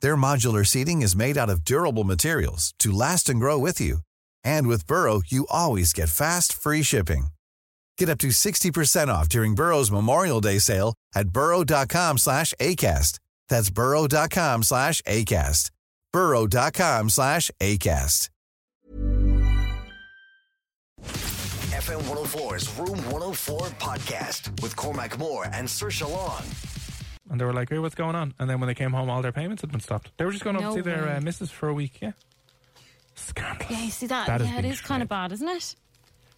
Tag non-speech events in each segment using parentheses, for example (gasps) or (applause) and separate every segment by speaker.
Speaker 1: Their modular seating is made out of durable materials to last and grow with you. And with Burrow, you always get fast, free shipping. Get up to 60% off during Burrow's Memorial Day sale at burrow.com slash ACAST. That's burrow.com slash ACAST. burrow.com slash ACAST.
Speaker 2: FM 104's Room 104 podcast with Cormac Moore and Saoirse Long.
Speaker 3: And they were like, hey, what's going on? And then when they came home, all their payments had been stopped. They were just going up
Speaker 4: No
Speaker 3: to see their
Speaker 4: way.
Speaker 3: uh, missus for a week. Yeah. Scandalous.
Speaker 4: Yeah, you see that?
Speaker 3: That is
Speaker 4: yeah, it
Speaker 3: being
Speaker 4: is kind of bad, isn't it?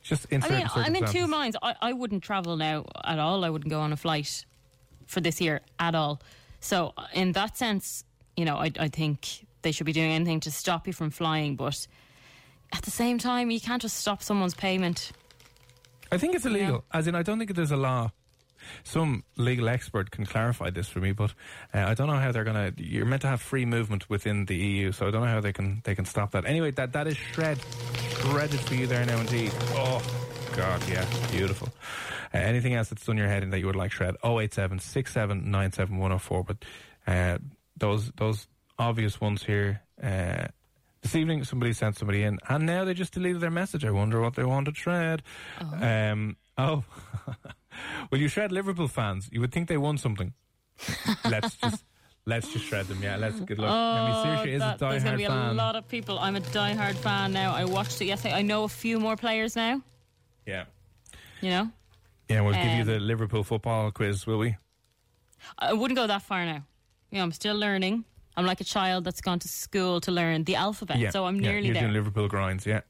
Speaker 3: Just in
Speaker 4: I mean,
Speaker 3: certain
Speaker 4: I'm in two
Speaker 3: circumstances.
Speaker 4: minds. I, I wouldn't travel now at all. I wouldn't go on a flight for this year at all. So, in that sense, you know, I, I think they should be doing anything to stop you from flying. But at the same time, you can't just stop someone's payment.
Speaker 3: I think it's illegal. As in, I don't think there's a law. Some legal expert can clarify this for me, but uh, I don't know how they're gonna. You're meant to have free movement within the EU, so I don't know how they can they can stop that. Anyway, that that is shred, shredded for you there now, indeed. Oh God, yeah, beautiful. Uh, anything else that's done your head and that you would like shred? 087 6797 104. But uh, those those obvious ones here. Uh, this evening, somebody sent somebody in, and now they just deleted their message. I wonder what they want to shred. Um, oh, (laughs) (laughs) will you shred Liverpool fans? You would think they won something. let's just (laughs) let's just shred them. Yeah, let's good luck. I mean, seriously, is a
Speaker 4: Oh, that, there's going to be
Speaker 3: fan.
Speaker 4: a lot of people. I'm a diehard fan now. I watched it yesterday. I know a few more players now.
Speaker 3: yeah,
Speaker 4: You know,
Speaker 3: yeah. We'll give you
Speaker 4: Um,
Speaker 3: the Liverpool football quiz, will we?
Speaker 4: I wouldn't go that far now. You know, I'm still learning. I'm like a child that's gone to school to learn the alphabet.
Speaker 3: Yeah,
Speaker 4: So I'm
Speaker 3: yeah,
Speaker 4: nearly
Speaker 3: You're
Speaker 4: there.
Speaker 3: doing Liverpool grinds, yeah.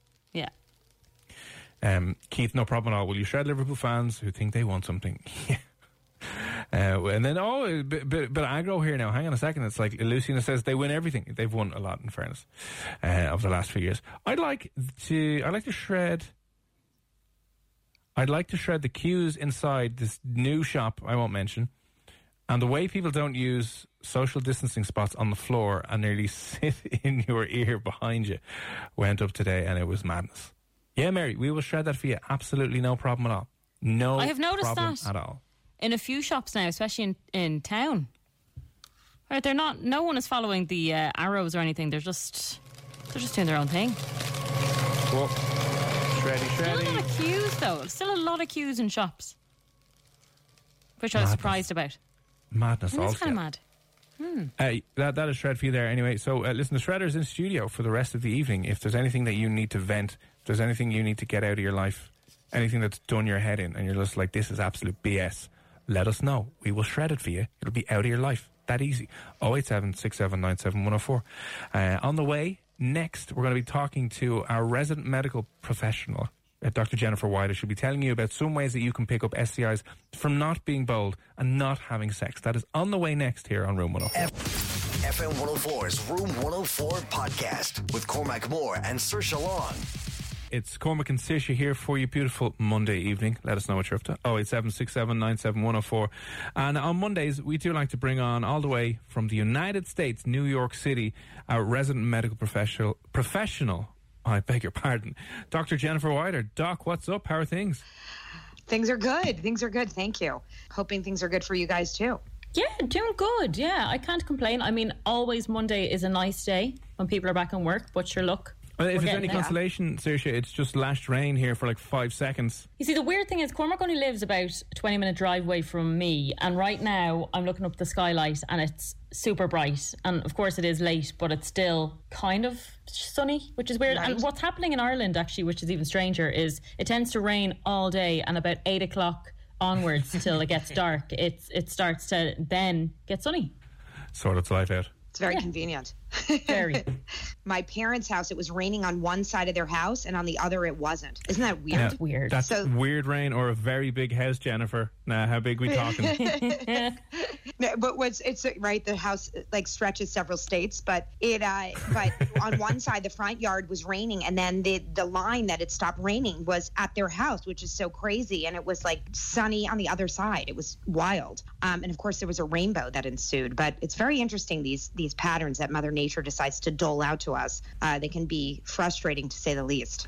Speaker 3: Um, Keith, no problem at all. Will you shred Liverpool fans who think they want something? (laughs) Uh, and then, oh, a bit, bit, bit of aggro here now. Hang on a second. It's like Lucina says they win everything. They've won a lot, in fairness, uh, over the last few years. I'd like to, I'd like to shred. I'd like to shred the queues inside this new shop I won't mention, and the way people don't use social distancing spots on the floor and nearly (laughs) sit in your ear behind you went up today, and it was madness. Yeah, Mary, we will shred that for you. Absolutely no problem at all. No,
Speaker 4: I have noticed
Speaker 3: problem
Speaker 4: that.
Speaker 3: at all.
Speaker 4: In a few shops now, especially in, in town. Right, they're not. No one is following the uh, arrows or anything. They're just. They're just doing their own thing.
Speaker 3: Whoa. Shreddy,
Speaker 4: Still a lot
Speaker 3: shreddy.
Speaker 4: of queues, though. Still a lot of queues in shops, which I was surprised about.
Speaker 3: Madness
Speaker 4: And that's kind of mad.
Speaker 3: Uh, that that is shred for you there anyway. So uh, listen, the shredder's in studio for the rest of the evening. If there's anything that you need to vent, there's anything you need to get out of your life, anything that's done your head in, and you're just like, this is absolute BS, let us know. We will shred it for you. It'll be out of your life. That easy. 087 6797 104. Uh, on the way, next, we're going to be talking to our resident medical professional. Uh, Dr. Jennifer Wider, she'll be telling you about some ways that you can pick up STIs from not being bold and not having sex. That is on the way next here on Room 104.
Speaker 2: FM 104's Room 104 podcast with Cormac Moore and Saoirse Long.
Speaker 3: It's Cormac and Saoirse here for you. Beautiful Monday evening. Let us know what you're up to. Oh, eight seven six seven nine seven one zero four. And on Mondays, we do like to bring on all the way from the United States, New York City, our resident medical professional. Professional. I beg your pardon, Dr. Jennifer Wider. Doc, what's up? How are things?
Speaker 5: Things are good. Things are good. Thank you. Hoping things are good for you guys too.
Speaker 4: Yeah, doing good. Yeah, I can't complain. I mean, always Monday is a nice day when people are back on work, but sure, look,
Speaker 3: Uh, if
Speaker 6: We're
Speaker 3: it's any
Speaker 6: there.
Speaker 3: consolation, Saoirse, it's just lashed rain here for like five seconds.
Speaker 6: You see, the weird thing is, Cormac only lives about a 20 minute drive away from me. And right now, I'm looking up the skylight and it's super bright. And of course, it is late, but it's still kind of sunny, which is weird. And what's happening in Ireland, actually, which is even stranger, is it tends to rain all day and about eight o'clock onwards (laughs) till it gets dark, it's it starts to then get sunny.
Speaker 3: Sort its life out.
Speaker 5: It's very convenient.
Speaker 6: Very. (laughs)
Speaker 5: My parents' house, it was raining on one side of their house, and on the other, it wasn't. Isn't that weird?
Speaker 6: That's weird.
Speaker 3: That's
Speaker 5: So-
Speaker 3: weird rain or a very big house, Jennifer. Nah, how big we talking? (laughs) (laughs)
Speaker 5: No, but what's it's right? The house like stretches several states, but it uh, but on one side the front yard was raining, and then the the line that it stopped raining was at their house, which is so crazy, and it was like sunny on the other side. It was wild, um, and of course there was a rainbow that ensued. But it's very interesting these these patterns that Mother Nature decides to dole out to us. Uh, they can be frustrating to say the least.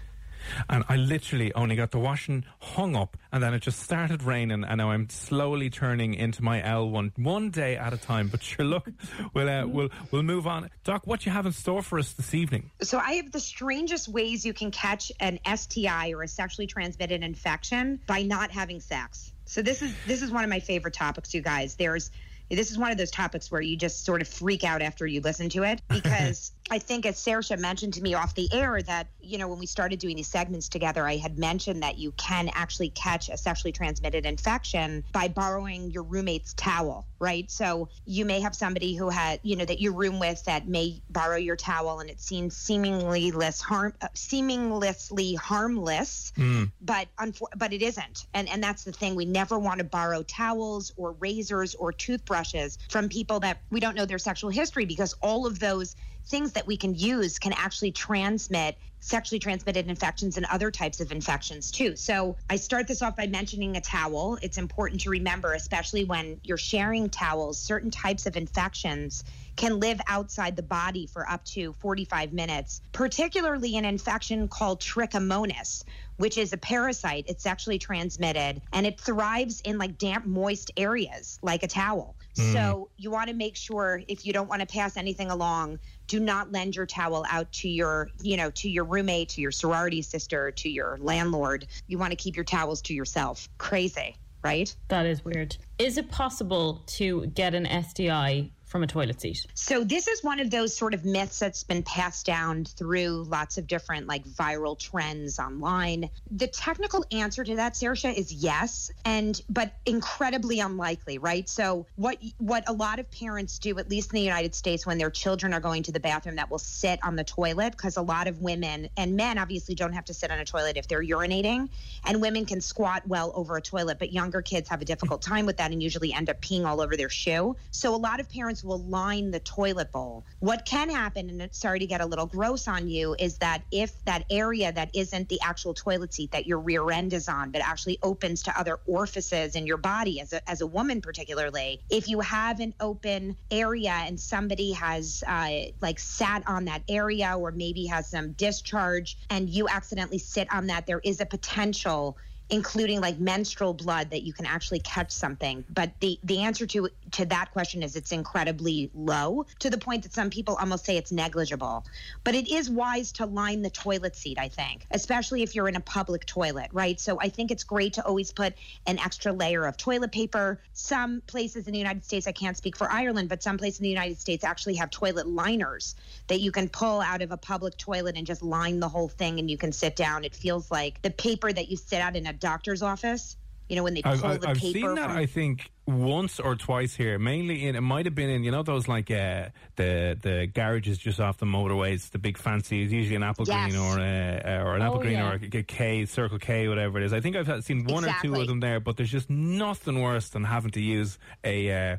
Speaker 3: and I literally only got the washing hung up, and then it just started raining, and now I'm slowly turning into my L1 one day at a time. But sure, look, we'll uh, we'll we'll move on. Doc, what you have in store for us this evening?
Speaker 5: So I have the strangest ways you can catch an STI or a sexually transmitted infection by not having sex. So this is this is one of my favorite topics, you guys. There's this is one of those topics where you just sort of freak out after you listen to it (laughs) because I think as Saoirse mentioned to me off the air that you know when we started doing these segments together, I had mentioned that you can actually catch a sexually transmitted infection by borrowing your roommate's towel, right? So you may have somebody who had you know that you room with that may borrow your towel and it seems seemingly less harm, uh, seemingly harmless, but unfor- but it isn't, and and that's the thing. We never want to borrow towels or razors or toothbrushes from people that we don't know their sexual history because all of those things that we can use can actually transmit sexually transmitted infections and other types of infections too. So I start this off by mentioning a towel. It's important to remember, especially when you're sharing towels, certain types of infections can live outside the body for up to 45 minutes, particularly an infection called trichomonas, which is a parasite. It's sexually transmitted and it thrives in like damp, moist areas like a towel. Mm. So you want to make sure if you don't want to pass anything along, do not lend your towel out to your, you know, to your roommate, to your sorority sister, to your landlord. You want to keep your towels to yourself. Crazy, right?
Speaker 6: that is weird. Is it possible to get an STI from a toilet seat?
Speaker 5: So this is one of those sort of myths that's been passed down through lots of different like viral trends online. The technical answer to that, Saoirse, is yes, and but incredibly unlikely, right? So what what a lot of parents do, at least in the United States, when their children are going to the bathroom, that will sit on the toilet because a lot of women and men obviously don't have to sit on a toilet if they're urinating, and women can squat well over a toilet, but younger kids have a difficult time with that and usually end up peeing all over their shoe. So a lot of parents will line the toilet bowl. What can happen, and it's sorry to get a little gross on you, is that if that area that isn't the actual toilet seat that your rear end is on, but actually opens to other orifices in your body, as a, as a woman particularly, if you have an open area and somebody has uh, like sat on that area or maybe has some discharge and you accidentally sit on that, there is a potential including like menstrual blood that you can actually catch something. But the the answer to to that question is it's incredibly low to the point that some people almost say it's negligible. But it is wise to line the toilet seat i think especially if you're in a public toilet right? So i think it's great to always put an extra layer of toilet paper. Some places in the united states i can't speak for ireland but some places in the united states actually have toilet liners that you can pull out of a public toilet and just line the whole thing and you can sit down. It feels like the paper that you sit out in a doctor's office you know when they pull
Speaker 3: I've, I've,
Speaker 5: the
Speaker 3: I've
Speaker 5: paper
Speaker 3: seen that.
Speaker 5: from-
Speaker 3: I think once or twice here. Mainly in it might have been in you know those like uh, the the garages just off the motorways, the big fancy. It's usually an apple
Speaker 5: Yes.
Speaker 3: green or a, or an
Speaker 6: Oh,
Speaker 3: Applegreen
Speaker 6: yeah.
Speaker 3: or a K Circle K, whatever it is. I think I've seen one or two of them there, but there's just nothing worse than having to use a. Uh,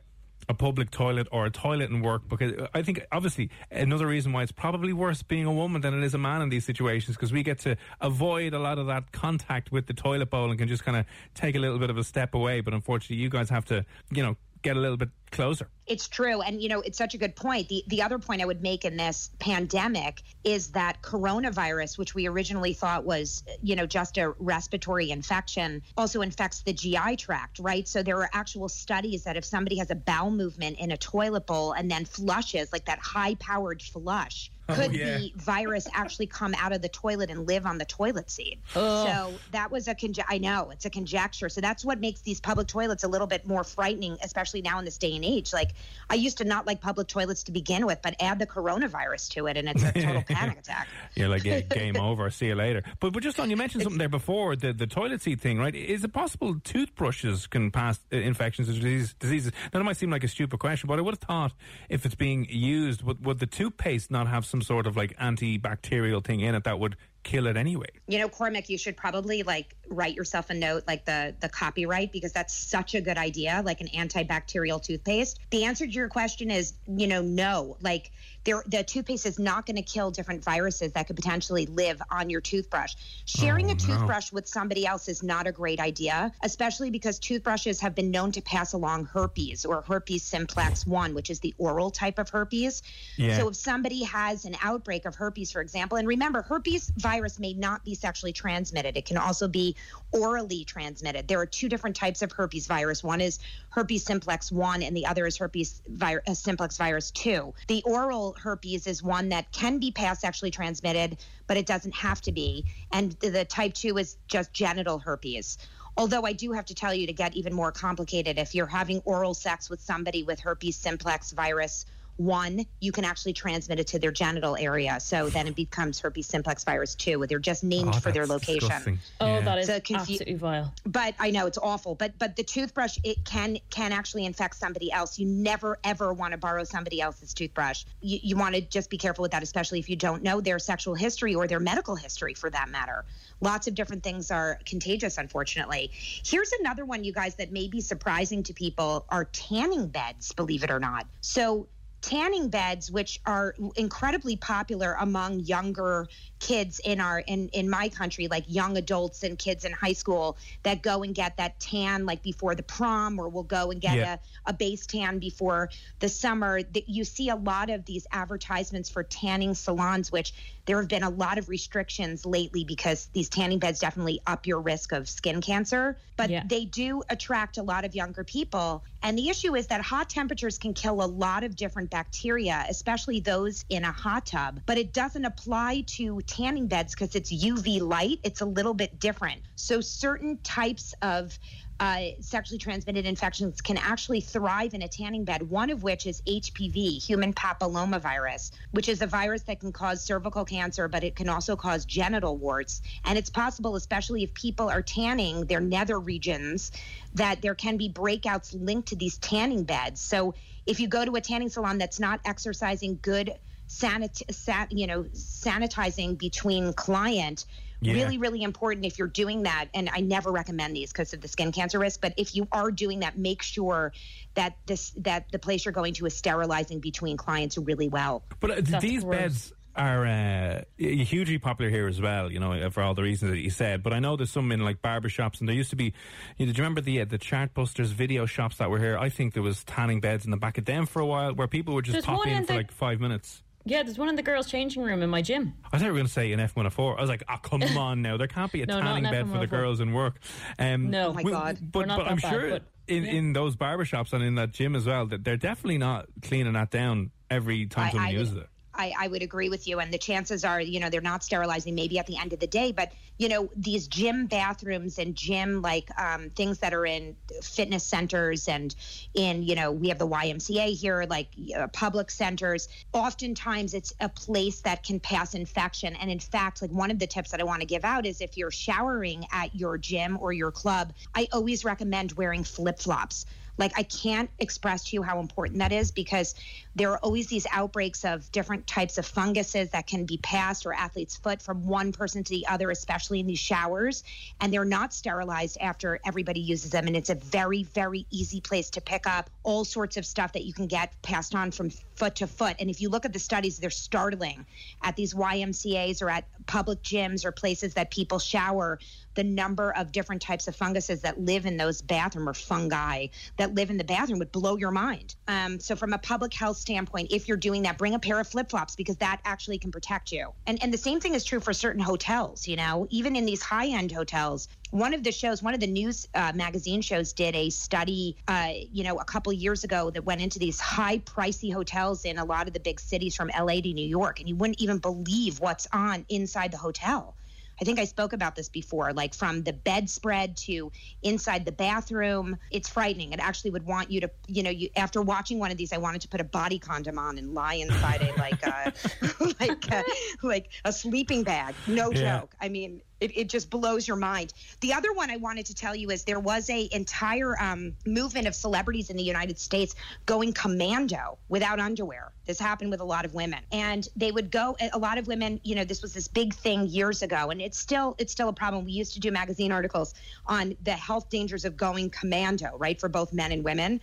Speaker 3: a public toilet or a toilet in work because I think obviously another reason why it's probably worse being a woman than it is a man in these situations because we get to avoid a lot of that contact with the toilet bowl and can just kind of take a little bit of a step away. But unfortunately you guys have to you know get a little bit closer
Speaker 5: It's true. And, you know, it's such a good point. The, the other point I would make in this pandemic is that coronavirus, which we originally thought was, you know, just a respiratory infection, also infects the GI tract, right? So there are actual studies that if somebody has a bowel movement in a toilet bowl and then flushes, like that high powered flush, could
Speaker 3: yeah.
Speaker 5: the virus actually come out of the toilet and live on the toilet seat? So that was a conje- I know it's a conjecture. So that's what makes these public toilets a little bit more frightening, especially now in this day and age. Like I used to not like public toilets to begin with, but add the coronavirus to it, and it's a (laughs) total panic attack.
Speaker 3: You're like, yeah, (laughs) game over. See you later. But but just on, you mentioned something there before the the toilet seat thing, right? Is it possible toothbrushes can pass uh, infections and diseases? diseases? Now, that might seem like a stupid question, but I would have thought if it's being used, would, would the toothpaste not have some sort of like antibacterial thing in it that would kill it anyway?
Speaker 5: You know, Cormac, you should probably like write yourself a note, like the the copyright, because that's such a good idea, like an antibacterial toothpaste. The answer to your question is, you know, no. Like there, the toothpaste is not going to kill different viruses that could potentially live on your toothbrush. Sharing
Speaker 3: Oh,
Speaker 5: a toothbrush with somebody else is not a great idea, especially because toothbrushes have been known to pass along herpes or herpes simplex one, which is the oral type of herpes.
Speaker 3: Yeah.
Speaker 5: So if somebody has an outbreak of herpes, for example, and remember, herpes virus may not be sexually transmitted. It can also be orally transmitted. There are two different types of herpes virus. One is herpes simplex 1 and the other is herpes uh, simplex virus 2. The oral herpes is one that can be passed sexually transmitted, but it doesn't have to be. And the, the type 2 is just genital herpes. Although I do have to tell you to get even more complicated, if you're having oral sex with somebody with herpes simplex virus one, you can actually transmit it to their genital area. So then it becomes herpes simplex virus two. They're just named
Speaker 3: Oh,
Speaker 5: for their location.
Speaker 3: disgusting.
Speaker 6: Oh,
Speaker 3: Yeah.
Speaker 6: that is
Speaker 5: So confu-
Speaker 6: absolutely vile.
Speaker 5: But I know it's awful. But but the toothbrush it can can actually infect somebody else. You never ever want to borrow somebody else's toothbrush. You, you want to just be careful with that, especially if you don't know their sexual history or their medical history for that matter. Lots of different things are contagious, unfortunately. Here's another one, you guys, that may be surprising to people are tanning beds, believe it or not. So tanning beds which are incredibly popular among younger kids in our in in my country like young adults and kids in high school that go and get that tan like before the prom or will go and get
Speaker 3: Yeah.
Speaker 5: a, a base tan before the summer that you see a lot of these advertisements for tanning salons which there have been a lot of restrictions lately because these tanning beds definitely up your risk of skin cancer but
Speaker 6: Yeah.
Speaker 5: they do attract a lot of younger people and the issue is that hot temperatures can kill a lot of different bacteria especially those in a hot tub but it doesn't apply to tanning beds because it's uv light it's a little bit different so certain types of uh, sexually transmitted infections can actually thrive in a tanning bed, one of which is HPV, human papillomavirus, which is a virus that can cause cervical cancer, but it can also cause genital warts. And it's possible, especially if people are tanning their nether regions, that there can be breakouts linked to these tanning beds. So if you go to a tanning salon that's not exercising good sanit- sat, you know, sanitizing between client,
Speaker 3: Yeah.
Speaker 5: really really important if you're doing that and i never recommend these because of the skin cancer risk but if you are doing that make sure that this that the place you're going to is sterilizing between clients really well
Speaker 3: But uh, these
Speaker 6: gross.
Speaker 3: beds are uh, hugely popular here as well, you know, for all the reasons that you said. But I know there's some in like barbershops, and there used to be. You know, do you remember the uh, the Chartbusters video shops that were here? I think there was tanning beds in the back of them for a while, where people would just
Speaker 6: There's
Speaker 3: pop
Speaker 6: one
Speaker 3: in
Speaker 6: in
Speaker 3: for
Speaker 6: the-
Speaker 3: like five minutes.
Speaker 6: Yeah, there's one in the girls' changing room in my gym.
Speaker 3: I thought you were going to say an FM104. I was like, oh, come (laughs) on now. There can't be a
Speaker 6: No,
Speaker 3: tanning bed for the girls in work. Um,
Speaker 6: No.
Speaker 5: Oh my
Speaker 3: we-
Speaker 5: God.
Speaker 3: But,
Speaker 6: We're
Speaker 3: but I'm
Speaker 6: bad,
Speaker 3: sure
Speaker 6: but-
Speaker 3: in,
Speaker 6: yeah.
Speaker 3: in those barbershops and in that gym as well, that they're definitely not cleaning that down every time
Speaker 5: I-
Speaker 3: someone
Speaker 5: I
Speaker 3: uses it.
Speaker 5: I, I would agree with you. And the chances are, you know, they're not sterilizing maybe at the end of the day, but, you know, these gym bathrooms and gym like um, things that are in fitness centers and in, you know, we have the YMCA here, like uh, public centers. Oftentimes it's a place that can pass infection. And in fact, like one of the tips that I want to give out is if you're showering at your gym or your club, I always recommend wearing flip flops. Like, I can't express to you how important that is because there are always these outbreaks of different types of funguses that can be passed or athlete's foot from one person to the other, especially in these showers. And they're not sterilized after everybody uses them. And it's a very, very easy place to pick up all sorts of stuff that you can get passed on from foot to foot. And if you look at the studies, they're startling at these YMCAs or at public gyms or places that people shower the number of different types of funguses that live in those bathroom or fungi that live in the bathroom would blow your mind. Um, so from a public health standpoint, if you're doing that, bring a pair of flip flops because that actually can protect you. And and the same thing is true for certain hotels. You know, even in these high end hotels, one of the shows, one of the news uh, magazine shows, did a study, uh, you know, a couple years ago that went into these high pricey hotels in a lot of the big cities from LA to New York, and you wouldn't even believe what's on inside the hotel. I think I spoke about this before, like from the bedspread to inside the bathroom. It's frightening. It actually would want you to, you know, you after watching one of these, I wanted to put a body condom on and lie inside a like a (laughs) like a, like a sleeping bag. No
Speaker 3: Yeah.
Speaker 5: joke. I mean, it, it just blows your mind. The other one I wanted to tell you is there was a entire um, movement of celebrities in the United States going commando without underwear. This happened with a lot of women, and they would go. A lot of women, you know, this was this big thing years ago, and it's still it's still a problem. We used to do magazine articles on the health dangers of going commando, right, for both men and women.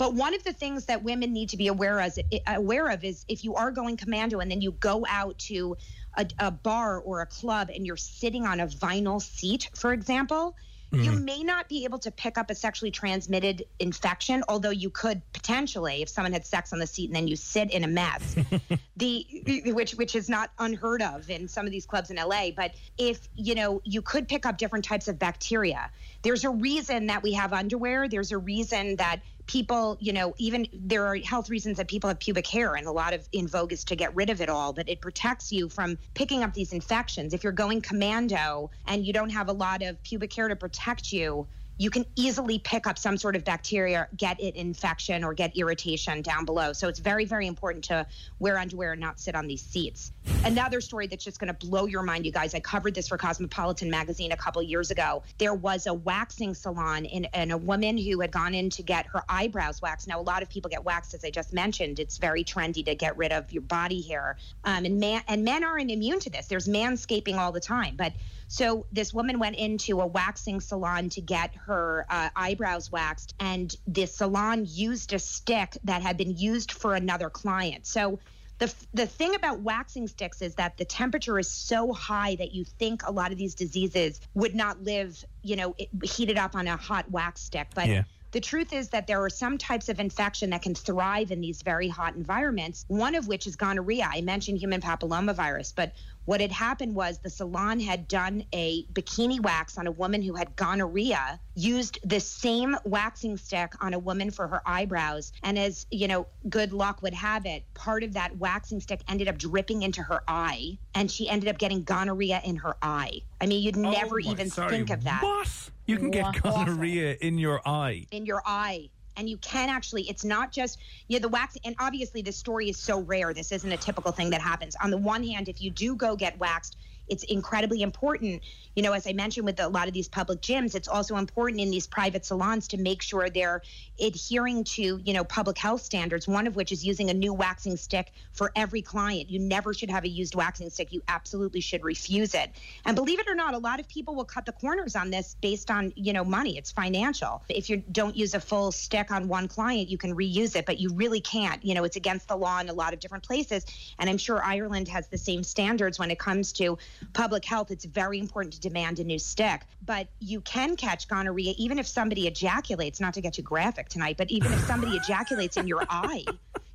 Speaker 5: But one of the things that women need to be aware of, eh, aware of is if you are going commando and then you go out to a, a bar or a club and you're sitting on a vinyl seat, for example, you mm-hmm. may not be able to pick up a sexually transmitted infection, although you could potentially if someone had sex on the seat and then you sit in a mess. (laughs) the eh, which which is not unheard of in some of these clubs in LA, but if you know, you could pick up different types of bacteria. There's a reason that we have underwear. There's a reason that people, you know, even there are health reasons that people have pubic hair, and a lot of in vogue is to get rid of it all. But it protects you from picking up these infections. If you're going commando and you don't have a lot of pubic hair to protect you, you can easily pick up some sort of bacteria, get it infection or get irritation down below. So it's very, very important to wear underwear and not sit on these seats. Another story that's just going to blow your mind, you guys. I covered this for Cosmopolitan magazine a couple years ago. There was a waxing salon in, and a woman who had gone in to get her eyebrows waxed. Now, a lot of people get waxed, as I just mentioned. It's very trendy to get rid of your body hair, um, and man and men aren't immune to this. There's manscaping all the time, but so this woman went into a waxing salon to get her uh, eyebrows waxed, and the salon used a stick that had been used for another client. So the the thing about waxing sticks is that the temperature is so high that you think a lot of these diseases would not live, you know, heated up on a hot wax stick, but.
Speaker 3: Yeah.
Speaker 5: The truth is that there are some types of infection that can thrive in these very hot environments, one of which is gonorrhea. I mentioned human papillomavirus, but what had happened was the salon had done a bikini wax on a woman who had gonorrhea, used the same waxing stick on a woman for her eyebrows. And as, you know, good luck would have it, part of that waxing stick ended up dripping into her eye and she ended up getting gonorrhea in her eye. I mean, you'd oh never
Speaker 3: Oh my-
Speaker 5: even
Speaker 3: sorry,
Speaker 5: think of that
Speaker 3: What? You can get gonorrhea in your eye.
Speaker 5: in your eye and you can actually it's not just you know the wax and obviously this story is so rare this isn't a typical thing that happens on the one hand if you do go get waxed it's incredibly important you know as i mentioned with a lot of these public gyms it's also important in these private salons to make sure they're adhering to you know public health standards one of which is using a new waxing stick for every client. You never should have a used waxing stick. You absolutely should refuse it. And believe it or not a lot of people will cut the corners on this based on you know money. It's financial. If you don't use a full stick on one client you can reuse it but you really can't. You know it's against the law in a lot of different places. And i'm sure ireland has the same standards when it comes to public health it's very important to demand a new stick but you can catch gonorrhea even if somebody ejaculates not to get too graphic tonight but even if somebody (laughs) ejaculates in your eye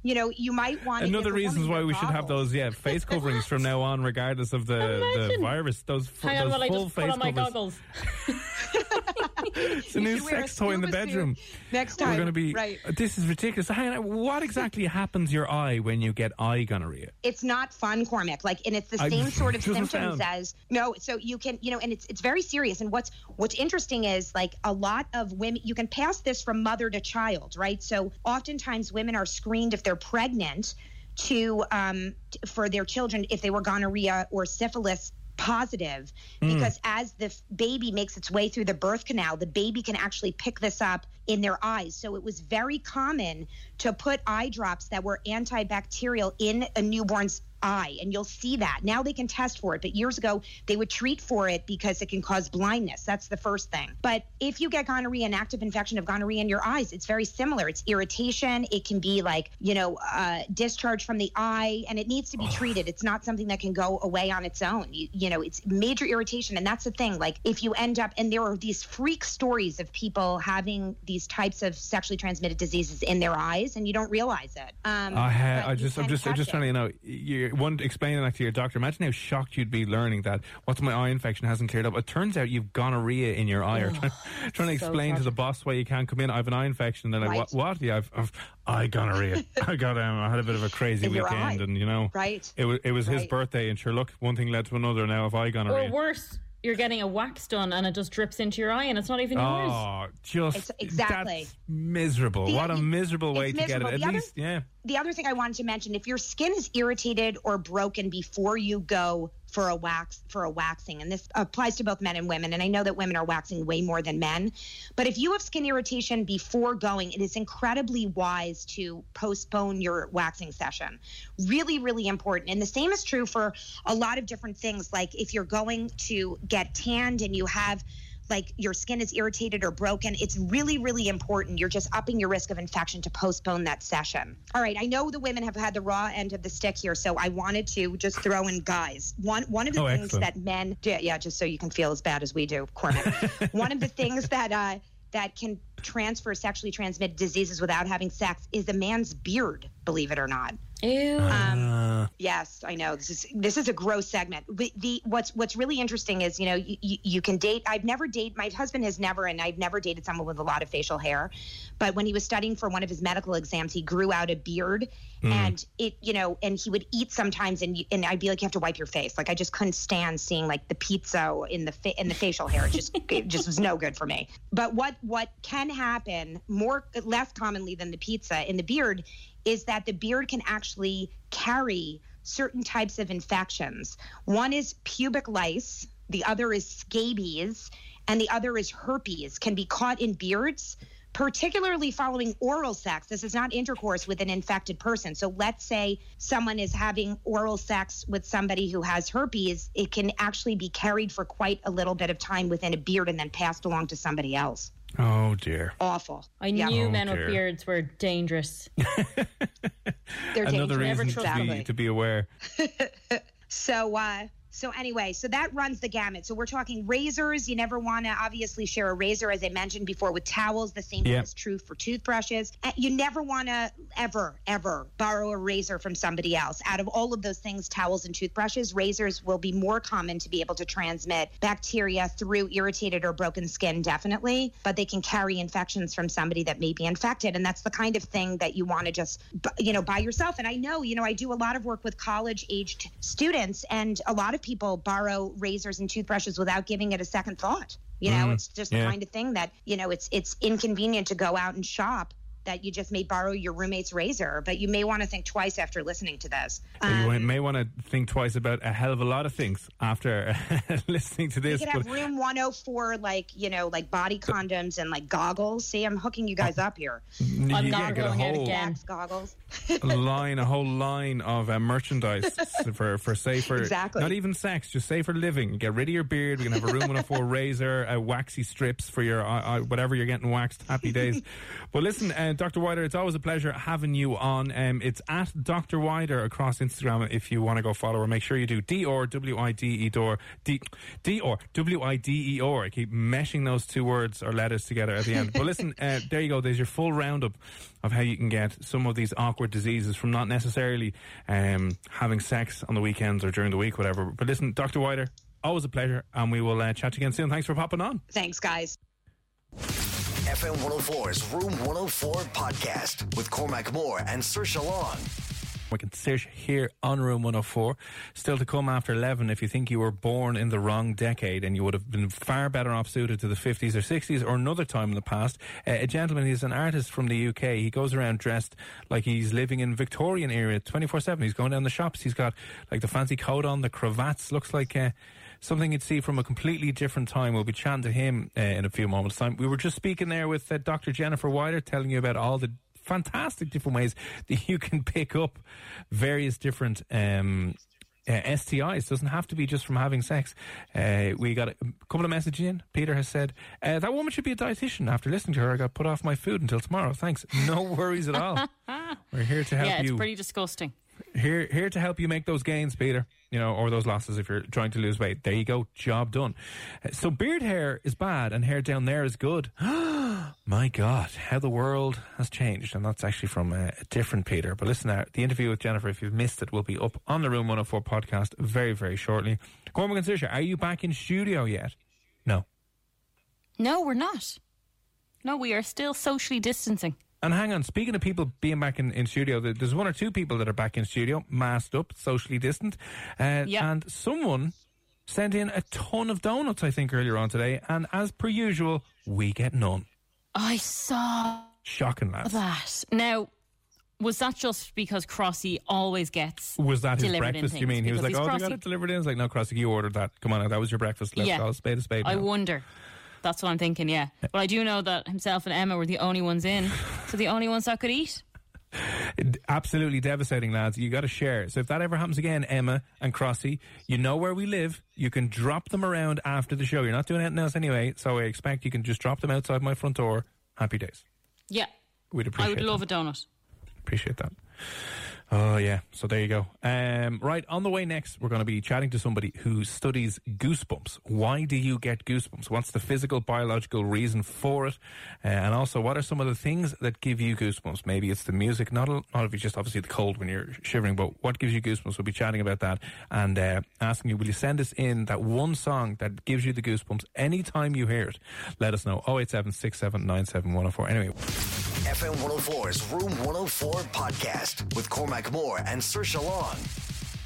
Speaker 5: you know you might want to
Speaker 3: Another
Speaker 5: give the
Speaker 3: reasons why
Speaker 5: your
Speaker 3: we should have those yeah face coverings from now on, regardless of the, the virus. Those, f-
Speaker 6: Hang on
Speaker 3: those
Speaker 6: while I
Speaker 3: full
Speaker 6: just put
Speaker 3: face
Speaker 6: on my
Speaker 3: covers.
Speaker 6: goggles. (laughs)
Speaker 3: It's a new
Speaker 5: You should wear a
Speaker 3: sex toy in the bedroom.
Speaker 5: next time, We're
Speaker 3: going to be.
Speaker 5: right uh,
Speaker 3: This is ridiculous. Hang on, what exactly happens to your eye when you get eye gonorrhea?
Speaker 5: it's not fun, Cormac. Like, and it's the
Speaker 3: I-
Speaker 5: same sort (laughs) of symptoms
Speaker 3: sound.
Speaker 5: as no. So you can, you know, and it's it's very serious. And what's what's interesting is like a lot of women, you can pass this from mother to child, right? So oftentimes women are screened if they're pregnant to um for their children if they were gonorrhea or syphilis positive. Because as the f- baby makes its way through the birth canal the baby can actually pick this up in their eyes. So it was very common to put eye drops that were antibacterial in a newborn's eye and you'll see that. Now they can test for it but years ago they would treat for it because it can cause blindness. That's the first thing. But if you get gonorrhea an active infection of gonorrhea in your eyes it's very similar. It's irritation. It can be like you know uh, discharge from the eye and it needs to be treated. It's not something that can go away on its own. You, you know it's major irritation and that's the thing. Like if you end up and there are these freak stories of people having these types of sexually transmitted diseases in their eyes and you don't realize it. Um,
Speaker 3: I, ha- I just, I'm just, I'm just trying to, you know, you one explaining that to your doctor. Imagine how shocked you'd be learning that what's my eye infection hasn't cleared up. It turns out you've gonorrhea in your eye. or trying, (laughs) trying to
Speaker 6: so
Speaker 3: explain to the boss why you can't come in. I have an eye infection. They're like,
Speaker 5: Right.
Speaker 3: what? What? Yeah, I've, I've eye gonorrhea. I got um, I had a bit of a crazy
Speaker 5: In
Speaker 3: weekend, and you know,
Speaker 5: Right.
Speaker 3: It was it was his birthday, and sure, look, one thing led to another. Now, if I gonorrhea.
Speaker 6: Or worse, you're getting a wax done and it just drips into your eye and it's not even oh, yours.
Speaker 3: Oh, just
Speaker 5: It's- exactly.
Speaker 3: That's miserable.
Speaker 5: The-
Speaker 3: what a miserable way
Speaker 5: it's
Speaker 3: to get it.
Speaker 5: miserable.
Speaker 3: At
Speaker 5: The other-
Speaker 3: least, yeah.
Speaker 5: the other thing I wanted to mention, if your skin is irritated or broken before you go for a wax for a waxing, and this applies to both men and women, and I know that women are waxing way more than men, but if you have skin irritation before going, it is incredibly wise to postpone your waxing session. Really, really important. And the same is true for a lot of different things. Like if you're going to get tanned and you have like your skin is irritated or broken, it's really, really important. You're just upping your risk of infection to postpone that session. All right, I know the women have had the raw end of the stick here, so I wanted to just throw in guys. One one of the
Speaker 3: Oh,
Speaker 5: things
Speaker 3: excellent.
Speaker 5: that men do, yeah, just so you can feel as bad as we do, Cormac. (laughs) one of the things that uh that can transfer sexually transmitted diseases without having sex is a man's beard, believe it or not.
Speaker 6: Ew.
Speaker 5: Um, yes, I know this is this is a gross segment. The, the what's what's really interesting is you know you, you, you can date. I've never dated. My husband has never, and I've never dated someone with a lot of facial hair. But when he was studying for one of his medical exams, he grew out a beard, and it you know, and he would eat sometimes, and you, and I'd be like, you have to wipe your face. Like I just couldn't stand seeing like the pizza in the fa- in the facial hair. It just (laughs) it just was no good for me. But what what can happen more less commonly than the pizza in the beard is that the beard can actually carry certain types of infections. One is pubic lice, the other is scabies, and the other is herpes, can be caught in beards. Particularly following oral sex. This is not intercourse with an infected person. So let's say someone is having oral sex with somebody who has herpes. It can actually be carried for quite a little bit of time within a beard and then passed along to somebody else.
Speaker 3: Oh dear.
Speaker 5: Awful.
Speaker 6: I
Speaker 5: Yeah.
Speaker 6: knew
Speaker 3: Oh,
Speaker 6: men
Speaker 3: dear.
Speaker 6: with beards were dangerous. (laughs)
Speaker 5: They're
Speaker 3: Another
Speaker 5: dangerous.
Speaker 3: reason to be,
Speaker 5: Exactly.
Speaker 3: to be aware. (laughs)
Speaker 5: So, uh, so anyway, so that runs the gamut. So we're talking razors. You never want to obviously share a razor, as I mentioned before, with towels. The same
Speaker 3: Yeah.
Speaker 5: is true for toothbrushes. Uh, You never want to ever, ever borrow a razor from somebody else. Out of all of those things, towels and toothbrushes, razors will be more common to be able to transmit bacteria through irritated or broken skin, definitely. But they can carry infections from somebody that may be infected, and that's the kind of thing that you want to just, you know, by yourself. And I know, you know, I do a lot of work with college-aged students, and a lot of people borrow razors and toothbrushes without giving it a second thought. You know, mm, it's just the kind of thing that you know, it's it's inconvenient to go out and shop. That you just may borrow your roommate's razor, but you may want to think twice after listening to this.
Speaker 3: you
Speaker 5: Um,
Speaker 3: may want to think twice about a hell of a lot of things after (laughs) listening to
Speaker 5: you
Speaker 3: this.
Speaker 5: could have
Speaker 3: but
Speaker 5: room 104, like you know, like body condoms and like goggles. See, I'm hooking you guys up here.
Speaker 3: you
Speaker 6: I'm
Speaker 3: yeah,
Speaker 6: not
Speaker 3: get a
Speaker 6: going out
Speaker 3: whole
Speaker 6: again.
Speaker 5: Wax goggles.
Speaker 3: line, a whole line of uh, merchandise (laughs) for for safer,
Speaker 5: Exactly.
Speaker 3: not even sex, just safer living. Get rid of your beard. We can have a room 104 (laughs) razor, uh, waxy strips for your uh, uh, whatever you're getting waxed. Happy days. but listen, uh, Dr. Wider, it's always a pleasure having you on. Um, it's at Dr. Wider across Instagram. If you want to go follow her, make sure you do. D or W I D E D D or W I D E or. I keep meshing those two words or letters together at the end. But listen, uh, there you go. There's your full roundup of how you can get some of these awkward diseases from not necessarily um, having sex on the weekends or during the week, whatever. But listen, Dr. Wider, always a pleasure, and we will uh, chat again soon. Thanks for popping on.
Speaker 5: Thanks, guys.
Speaker 2: FM 104's Room 104 podcast with Cormac Moore and Saoirse Long.
Speaker 3: We can search here on Room 104. Still to come after 11 if you think you were born in the wrong decade and you would have been far better off suited to the 50s or 60s or another time in the past. Uh, a gentleman, he's an artist from the UK. He goes around dressed like he's living in Victorian era 24 7. He's going down the shops. He's got like the fancy coat on, the cravats. Looks like. Uh, Something you'd see from a completely different time. We'll be chatting to him uh, in a few moments' time. We were just speaking there with uh, Dr. Jennifer Wider, telling you about all the fantastic different ways (laughs) that you can pick up various different um, uh, STIs. Doesn't have to be just from having sex. Uh, we got a couple of messages in. Peter has said uh, that woman should be a dietitian. After listening to her, I got put off my food until tomorrow. Thanks. No worries at all. (laughs) We're here to help
Speaker 4: yeah, it's
Speaker 3: you.
Speaker 4: pretty disgusting.
Speaker 3: Here, here to help you make those gains, Peter. You know, or those losses if you're trying to lose weight. There you go, job done. So beard hair is bad, and hair down there is good. (gasps) My God, how the world has changed, and that's actually from uh, a different Peter. But listen, now the interview with Jennifer, if you've missed it, will be up on the Room 104 podcast very, very shortly. Cormac and Saoirse, are you back in studio yet? No.
Speaker 4: No, we're not. No, we are still socially distancing.
Speaker 3: And hang on, speaking of people being back in, in studio, there's one or two people that are back in studio, masked up, socially distant. Uh,
Speaker 4: Yeah.
Speaker 3: And someone sent in a ton of donuts, I think, earlier on today. And as per usual, we get none.
Speaker 4: I saw
Speaker 3: Shocking, lads.
Speaker 4: that. Now, was that just because Crossy always gets
Speaker 3: Was that his breakfast, you mean? He was like,
Speaker 4: he's
Speaker 3: oh, they got
Speaker 4: Crossy.
Speaker 3: it delivered in. It's like, no, Crossy, you ordered that. Come on, that was your breakfast. Let's
Speaker 4: Yeah.
Speaker 3: call a spade a spade.
Speaker 4: I wonder. That's what I'm thinking, yeah. But I do know that himself and Emma were the only ones in, (laughs) so the only ones that could eat.
Speaker 3: Absolutely devastating, lads. You got to share. So if that ever happens again, Emma and Crossy, you know where we live. You can drop them around after the show. You're not doing anything else anyway, so I expect you can just drop them outside my front door. Happy days.
Speaker 4: Yeah.
Speaker 3: We'd appreciate.
Speaker 4: I would love
Speaker 3: that.
Speaker 4: a donut.
Speaker 3: Appreciate that. Oh yeah. So there you go. Um, right on the way next, we're going to be chatting to somebody who studies goosebumps. Why do you get goosebumps? What's the physical, biological reason for it? Uh, and also, what are some of the things that give you goosebumps? Maybe it's the music, not not if it's just obviously the cold when you're shivering, but what gives you goosebumps? We'll be chatting about that and uh, asking you, will you send us in that one song that gives you the goosebumps anytime you hear it? Let us know. 087 Anyway.
Speaker 2: FM 104's Room 104 podcast with Cormac Moore and Saoirse Long.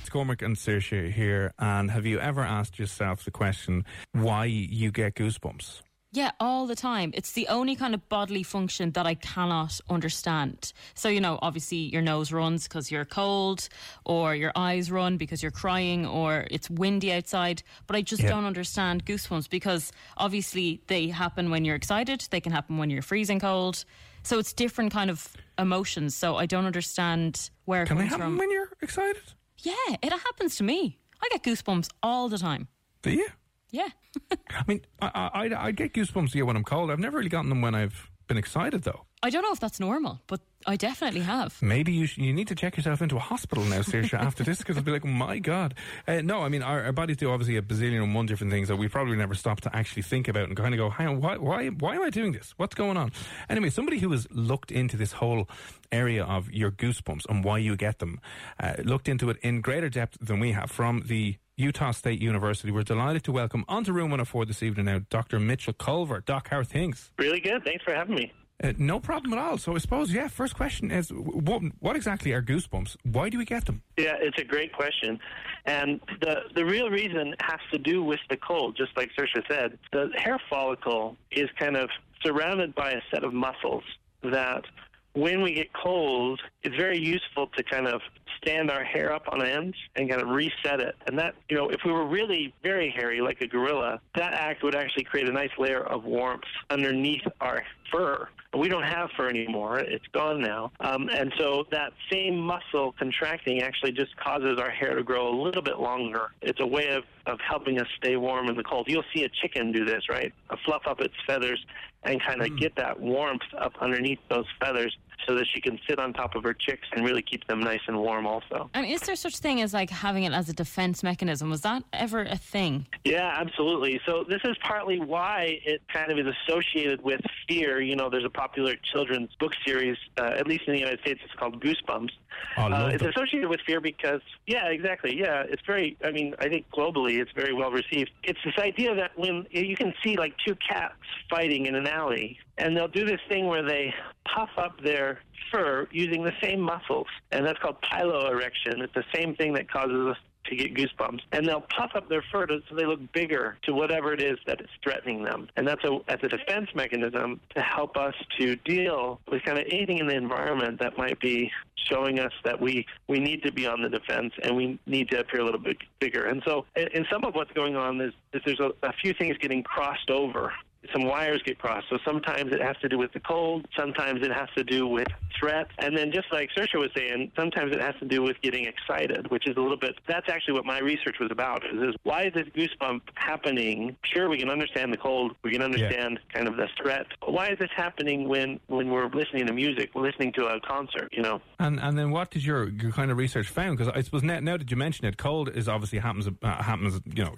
Speaker 3: It's Cormac and Saoirse here, and have you ever asked yourself the question why you get goosebumps?
Speaker 4: Yeah, all the time. It's the only kind of bodily function that I cannot understand. So, you know, obviously your nose runs because you're cold, or your eyes run because you're crying, or it's windy outside. But I just
Speaker 3: Yeah.
Speaker 4: don't understand goosebumps because obviously they happen when you're excited, they can happen when you're freezing cold. So it's different kind of emotions. So I don't understand where it
Speaker 3: Can they
Speaker 4: comes
Speaker 3: happen
Speaker 4: from.
Speaker 3: when you're excited?
Speaker 4: yeah, it happens to me. I get goosebumps all the time.
Speaker 3: Do you?
Speaker 4: Yeah. (laughs)
Speaker 3: I mean, I, I, I- I get goosebumps yeah, when I'm cold. I've never really gotten them when I've been excited, though.
Speaker 4: I don't know if that's normal, but I definitely have.
Speaker 3: Maybe you sh- you need to check yourself into a hospital now, Saoirse, (laughs) after this, because I'll be like, my God. Uh, no, I mean, our, our bodies do obviously a bazillion and one different things that we probably never stop to actually think about and kind of go, hang on, why, why, why am I doing this? What's going on? Anyway, somebody who has looked into this whole area of your goosebumps and why you get them, uh, looked into it in greater depth than we have from the Utah State University. We're delighted to welcome onto Room 104 this evening now Dr. Mitchell Colver. Doc, how are things?
Speaker 7: Really good. Thanks for having me.
Speaker 3: Uh, no problem at all. So I suppose, yeah, first question is what, what exactly are goosebumps? Why do we get them?
Speaker 7: Yeah, it's a great question. And the the real reason has to do with the cold, just like Saoirse said. The hair follicle is kind of surrounded by a set of muscles that when we get cold, it's very useful to kind of stand our hair up on end and kind of reset it. And that, you know, if we were really very hairy like a gorilla, that act would actually create a nice layer of warmth underneath our fur. We don't have fur anymore. It's gone now. Um, and so that same muscle contracting actually just causes our hair to grow a little bit longer. It's a way of, of helping us stay warm in the cold. You'll see a chicken do this, right? A fluff up its feathers and kind of get that warmth up underneath those feathers so that she can sit on top of her chicks and really keep them nice and warm also.
Speaker 4: And is there such thing as like having it as a defense mechanism? Was that ever a thing?
Speaker 7: Yeah, absolutely. So this is partly why it kind of is associated with fear. You know, there's a popular children's book series, uh, at least in the United States, it's called Goosebumps.
Speaker 3: Oh,
Speaker 7: Uh, it's associated with fear because, yeah, exactly. Yeah, it's very. I mean, I think globally it's very well received. It's this idea that when you can see like two cats fighting in an alley, and they'll do this thing where they puff up their fur using the same muscles, and that's called piloerection. It's the same thing that causes us to get goosebumps, and they'll puff up their fur to, so they look bigger to whatever it is that is threatening them, and that's a as a defense mechanism to help us to deal with kind of anything in the environment that might be showing us that we we need to be on the defense and we need to appear a little bit bigger. And so, in, some of what's going on is, is there's a, a few things getting crossed over some wires get crossed. So sometimes it has to do with the cold, sometimes it has to do with threat, and then just like Saoirse was saying, sometimes it has to do with getting excited, which is a little bit. That's actually what my research was about. Is, is why is this goosebump happening? Sure, we can understand the cold, we can understand kind of the threat. But why is this happening when when we're listening to music, we're listening to a concert? You know.
Speaker 3: And and then what did your your kind of research found? Because I suppose now, now that you mention it, cold is obviously happens uh, happens. You know,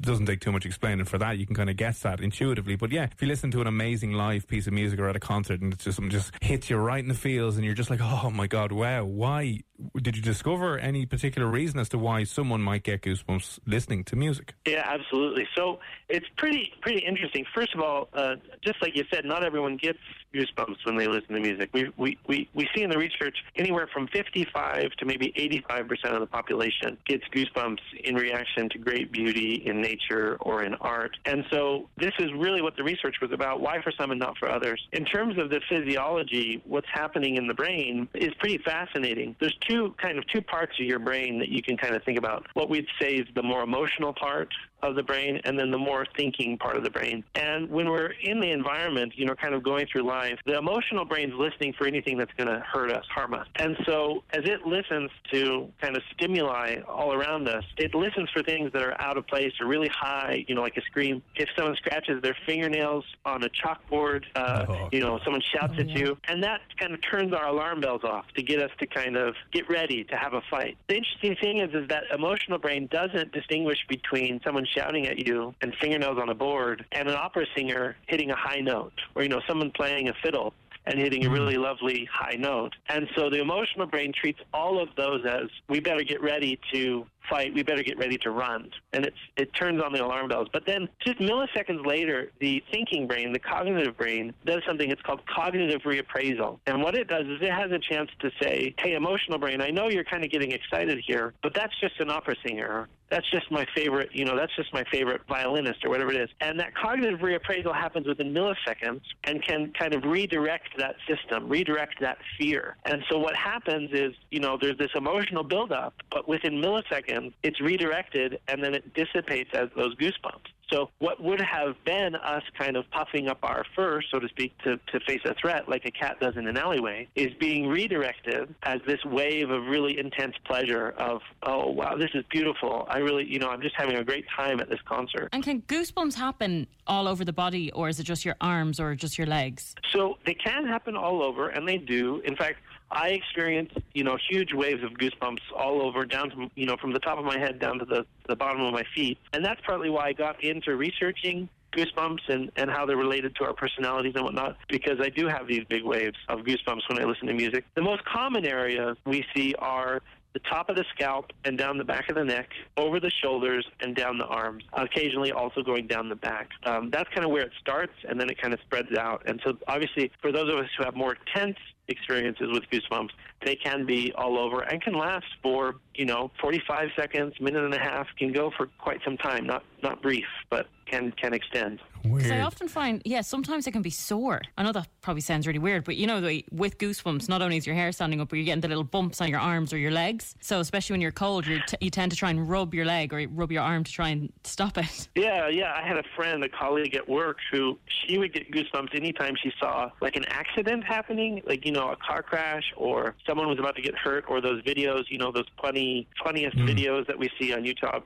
Speaker 3: doesn't take too much explaining for that. You can kind of guess that intuitively. But yeah, if you listen to an amazing live piece of music or at a concert and it's just something just hits you right in the feels and you're just like, oh my god, wow, why did you discover any particular reason as to why someone might get goosebumps listening to music?
Speaker 7: Yeah, absolutely. So it's pretty pretty interesting. First of all, uh, just like you said, not everyone gets goosebumps when they listen to music. We, we, we, we see in the research anywhere from 55 to maybe 85% of the population gets goosebumps in reaction to great beauty in nature or in art. And so this is really what the research was about why for some and not for others. In terms of the physiology, what's happening in the brain is pretty fascinating. There's two kind of two parts of your brain that you can kind of think about. What we'd say is the more emotional part of the brain and then the more thinking part of the brain. And when we're in the environment, you know, kind of going through life, the emotional brain's listening for anything that's going to hurt us, harm us. And so as it listens to kind of stimuli all around us, it listens for things that are out of place or really high, you know, like a scream. If someone scratches their fingernails on a chalkboard, uh, oh. you know, someone shouts oh, at you, and that kind of turns our alarm bells off to get us to kind of get ready to have a fight. The interesting thing is, is that emotional brain doesn't distinguish between someone shouting at you and fingernails on a board and an opera singer hitting a high note or, you know, someone playing a fiddle and hitting a mm-hmm. really lovely high note. And so the emotional brain treats all of those as we better get ready to fight, we better get ready to run. And it's, it turns on the alarm bells. But then just milliseconds later, the thinking brain, the cognitive brain, does something. It's called cognitive reappraisal. And what it does is it has a chance to say, hey, emotional brain, I know you're kind of getting excited here, but that's just an opera singer. That's just my favorite, you know, that's just my favorite violinist or whatever it is. And that cognitive reappraisal happens within milliseconds and can kind of redirect that system, redirect that fear. And so what happens is, you know, there's this emotional buildup, but within milliseconds, second, it's redirected and then it dissipates as those goosebumps. So what would have been us kind of puffing up our fur, so to speak, to, to face a threat like a cat does in an alleyway, is being redirected as this wave of really intense pleasure of, oh, wow, this is beautiful. I really, you know, I'm just having a great time at this concert.
Speaker 4: And can goosebumps happen all over the body, or is it just your arms or just your legs?
Speaker 7: So they can happen all over, and they do. In fact, I experience, you know, huge waves of goosebumps all over, down to, you know, from the top of my head down to the, the bottom of my feet. And that's partly why I got into researching goosebumps and, and how they're related to our personalities and whatnot, because I do have these big waves of goosebumps when I listen to music. The most common areas we see are the top of the scalp and down the back of the neck, over the shoulders and down the arms, occasionally also going down the back. Um, that's kind of where it starts, and then it kind of spreads out. And so, obviously, for those of us who have more tense experiences with goosebumps, they can be all over and can last for, you know, 45 seconds, minute and a half, can go for quite some time, not not brief, but can can extend.
Speaker 4: Because I often find, yeah, sometimes it can be sore. I know that probably sounds really weird, but you know, with goosebumps, not only is your hair standing up, but you're getting the little bumps on your arms or your legs. So especially when you're cold, you t- you tend to try and rub your leg or rub your arm to try and stop it. (laughs)
Speaker 7: Yeah, yeah. I had a friend, a colleague at work, who she would get goosebumps anytime she saw like an accident happening, like you know, a car crash or someone was about to get hurt, or those videos, you know, those funny, funniest mm. videos that we see on YouTube.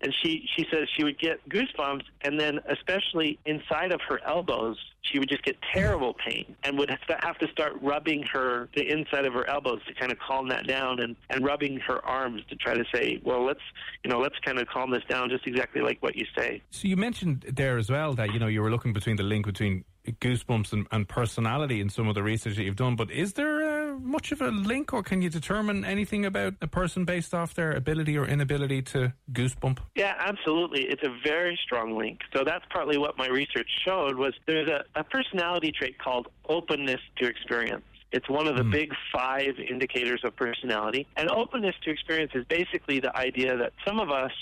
Speaker 7: And she she says she would get goosebumps, and then especially inside of her elbows, she would just get terrible pain and would have to start rubbing her the inside of her elbows to kind of calm that down and and rubbing her arms to try to say well let's you know let's kind of calm this down just exactly like what you say.
Speaker 3: So you mentioned there as well that you know you were looking between the link between goosebumps and, and personality in some of the research that you've done but is there much of a link, or can you determine anything about a person based off their ability or inability to goosebump?
Speaker 7: Yeah, absolutely. It's a very strong link. So that's partly what my research showed was there's a, a personality trait called openness to experience. It's one of the mm. big five indicators of personality. And openness to experience is basically the idea that some of us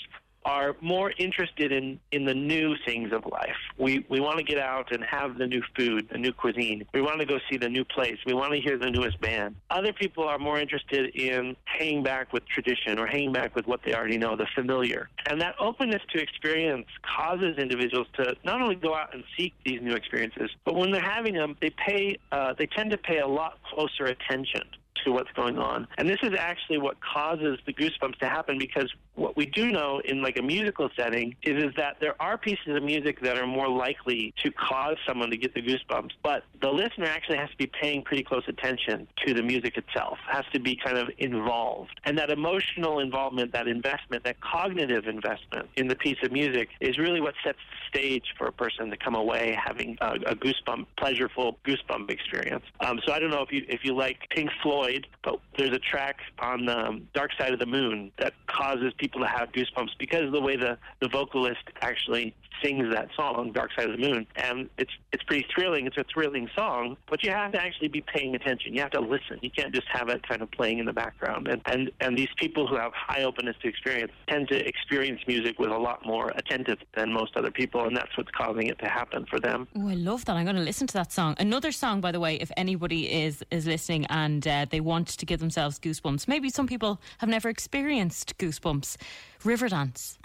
Speaker 7: are more interested in, in the new things of life. We, we want to get out and have the new food, the new cuisine. We want to go see the new place. We want to hear the newest band. Other people are more interested in hanging back with tradition or hanging back with what they already know, the familiar. And that openness to experience causes individuals to not only go out and seek these new experiences, but when they're having them, they pay, uh, they tend to pay a lot closer attention to what's going on. And this is actually what causes the goosebumps to happen because what we do know in like a musical setting is, is that there are pieces of music that are more likely to cause someone to get the goosebumps, but the listener actually has to be paying pretty close attention to the music itself, has to be kind of involved. And that emotional involvement, that investment, that cognitive investment in the piece of music is really what sets the stage for a person to come away having a, a goosebump, pleasureful goosebump experience. Um, so I don't know if you if you like Pink Floyd, but there's a track on the um, Dark Side of the Moon that causes people to have goosebumps because of the way the, the vocalist actually sings that song, Dark Side of the Moon. And it's it's pretty thrilling. It's a thrilling song, but you have to actually be paying attention. You have to listen. You can't just have it kind of playing in the background. And and, and these people who have high openness to experience tend to experience music with a lot more attentive than most other people, and that's what's causing it to happen for them.
Speaker 4: Oh, I love that. I'm going to listen to that song. Another song, by the way, if anybody is is listening and uh, they want to give themselves goosebumps. Maybe some people have never experienced goosebumps. Riverdance. (laughs)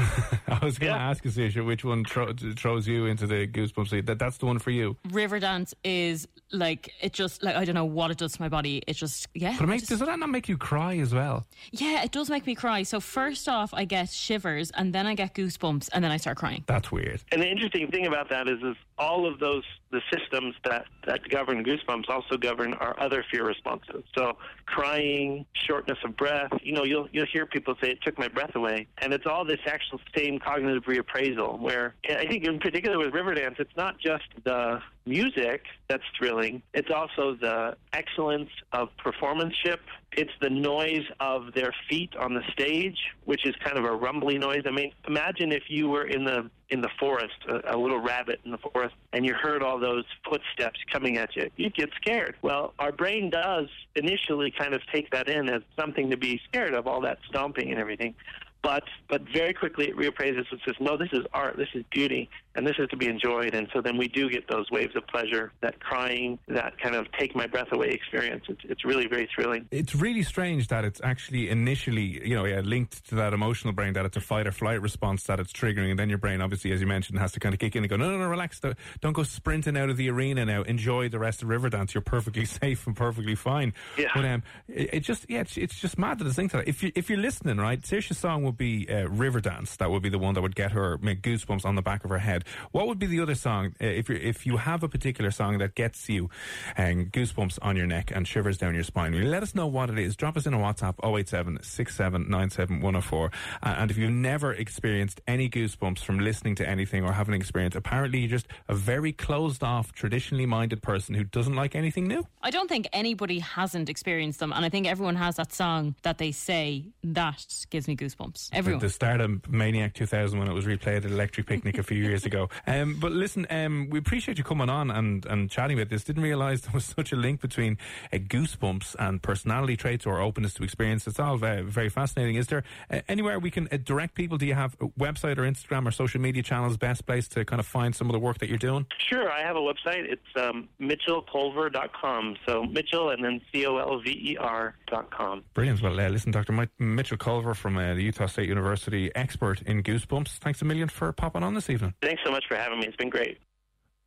Speaker 3: I was going to
Speaker 7: Yeah.
Speaker 3: ask you, Saoirse, which one thro- throws you into the goosebumps? That that's the one for you.
Speaker 4: Riverdance is like it just like I don't know what it does to my body. It just yeah.
Speaker 3: But it makes,
Speaker 4: just-
Speaker 3: does that not make you cry as well?
Speaker 4: yeah, it does make me cry. So first off, I get shivers, and then I get goosebumps, and then I start crying.
Speaker 3: That's weird.
Speaker 7: And the interesting thing about that is, is all of those the systems that that govern goosebumps also govern our other fear responses. So crying, shortness of breath. You know, you'll you'll hear people say it took my breath away, and it's all this actual same cognitive reappraisal. Where I think, in particular with Riverdance, it's not just the music that's thrilling. It's also the excellence of performanceship. It's the noise of their feet on the stage, which is kind of a rumbly noise. I mean, imagine if you were in the in the forest, a, a little rabbit in the forest, and you heard all those footsteps coming at you. You'd get scared. Well, our brain does initially kind of take that in as something to be scared of, all that stomping and everything. But but very quickly it reappraises and says, no, this is art, this is beauty, and this is to be enjoyed. And so then we do get those waves of pleasure, that crying, that kind of take my breath away experience. It's, it's really very thrilling.
Speaker 3: It's really strange that it's actually initially, you know, yeah, linked to that emotional brain that it's a fight or flight response that it's triggering, and then your brain, obviously, as you mentioned, has to kind of kick in and go, no, no, no, relax, don't go sprinting out of the arena now. Enjoy the rest of Riverdance. You're perfectly (laughs) safe and perfectly fine.
Speaker 7: Yeah.
Speaker 3: But um, it, it just, yeah, it's, it's just mad that it's linked to that. If you if you're listening, right, Saoirse's song would be uh, Riverdance. That would be the one that would get her make goosebumps on the back of her head. What would be the other song? Uh, if you if you have a particular song that gets you um, goosebumps on your neck and shivers down your spine, let us know what it is? Drop us in a WhatsApp 087 6797 104. Uh, and if you've never experienced any goosebumps from listening to anything or having experience, apparently you're just a very closed off, traditionally minded person who doesn't like anything new.
Speaker 4: I don't think anybody hasn't experienced them, and I think everyone has that song that they say that gives me goosebumps. Everyone.
Speaker 3: The, the start of Maniac 2000 when it was replayed at Electric Picnic a few years ago. (laughs) Um, but listen, um, we appreciate you coming on and, and chatting about this. Didn't realise (laughs) there was such a link between uh, goosebumps and personality traits or openness to experience. It's all very, very fascinating. Is there uh, anywhere we can uh, direct people? Do you have a website or Instagram or social media channels? Best place to kind of find some of the work that you're doing?
Speaker 7: Sure, I have a website. It's um, mitchellcolver.com. So Mitchell and then C O L V E R dot com.
Speaker 3: Brilliant. Well, uh, listen, Dr. Mike Mitchell Colver from uh, the Utah State University, expert in goosebumps. Thanks a million for popping on this evening.
Speaker 7: Thanks so much for having me. It's been great.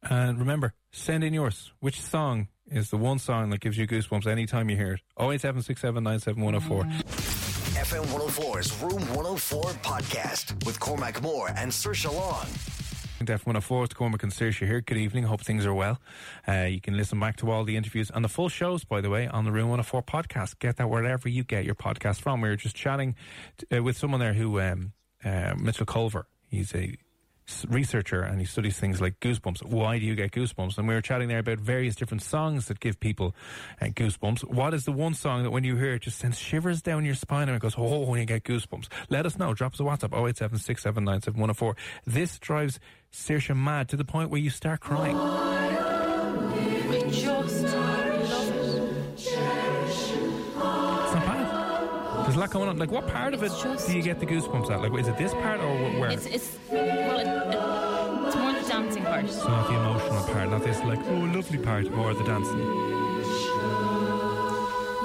Speaker 3: And remember, send in yours. Which song is the one song that gives you goosebumps anytime you hear it? 08767971004.
Speaker 2: FM 104's Room 104 podcast with Cormac Moore and Saoirse Long.
Speaker 3: Def 104, it's Cormac and Saoirse here. Good evening. Hope things are well. Uh, you can listen back to all the interviews and the full shows, by the way, on the Room 104 podcast. Get that wherever you get your podcast from. We were just chatting t- uh, with someone there who, um, uh, Mitchell Colver, he's a s- researcher and he studies things like goosebumps. Why do you get goosebumps? And we were chatting there about various different songs that give people uh, goosebumps. What is the one song that when you hear it just sends shivers down your spine and it goes, oh, when you get goosebumps? Let us know. Drop us a WhatsApp 087 This drives Saoirse mad to the point where you start crying. Lot going on? Like, what part of it
Speaker 4: just-
Speaker 3: do you get the goosebumps at? Like, is it this part or where?
Speaker 4: It's it's well, it, it, it's more the dancing part.
Speaker 3: so not the emotional part, not this like oh lovely part, more the dancing.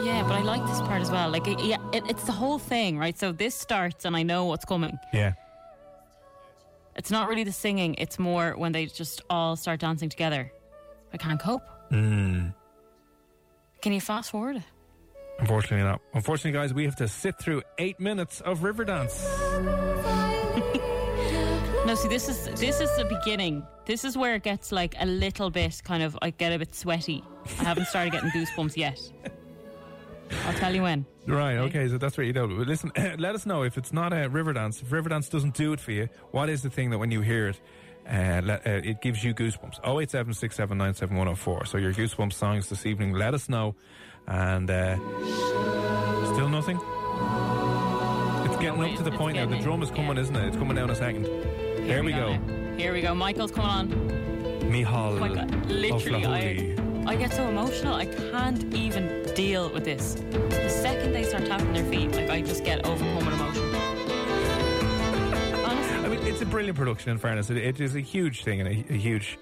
Speaker 4: Yeah, but I like this part as well. Like, it, yeah, it, it's the whole thing, right? So this starts, and I know what's coming.
Speaker 3: Yeah.
Speaker 4: It's not really the singing; it's more when they just all start dancing together. I can't cope.
Speaker 3: Mm.
Speaker 4: Can you fast forward it?
Speaker 3: Unfortunately not. Unfortunately, guys, we have to sit through eight minutes of Riverdance. (laughs)
Speaker 4: No, see, this is this is the beginning. This is where it gets like a little bit kind of. I get a bit sweaty. I haven't started getting goosebumps yet. I'll tell you when.
Speaker 3: Right, okay, so that's where you know. But listen, (clears throat) let us know if it's not a Riverdance. If Riverdance doesn't do it for you, what is the thing that when you hear it, uh, let, uh, it gives you goosebumps? 087 So your goosebumps songs this evening, let us know. And uh, still nothing? It's getting up to the point now. The drum is coming,
Speaker 4: yeah.
Speaker 3: isn't it? It's coming down a second.
Speaker 4: Here
Speaker 3: there we go.
Speaker 4: now. Here we go. Michael's coming on.
Speaker 3: Michael
Speaker 4: Oh my god! Literally, I, I get so emotional. I can't even deal with this. The second they start tapping their feet, like I just get overcome with emotion. Honestly, (laughs)
Speaker 3: I mean, it's a brilliant production. In fairness, it, it is a huge thing and a, a huge.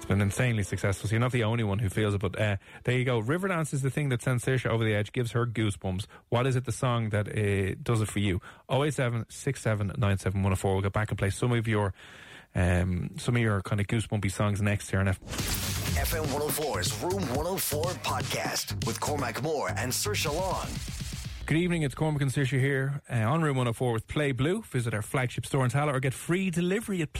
Speaker 3: It's been insanely successful. So you're not the only one who feels it. But uh, there you go. Riverdance is the thing that sends Saoirse over the edge, gives her goosebumps. What is it? The song that uh, does it for you? 087 6797104. We'll get back and play some of your. Um, some of your kind of goosebumpy songs next here on F-
Speaker 2: FM 104's Room 104 podcast with Cormac Moore and Saoirse Long.
Speaker 3: Good evening, it's Cormac and Saoirse here uh, on Room 104 with Play Blue. Visit our flagship store in Tallaght or get free delivery at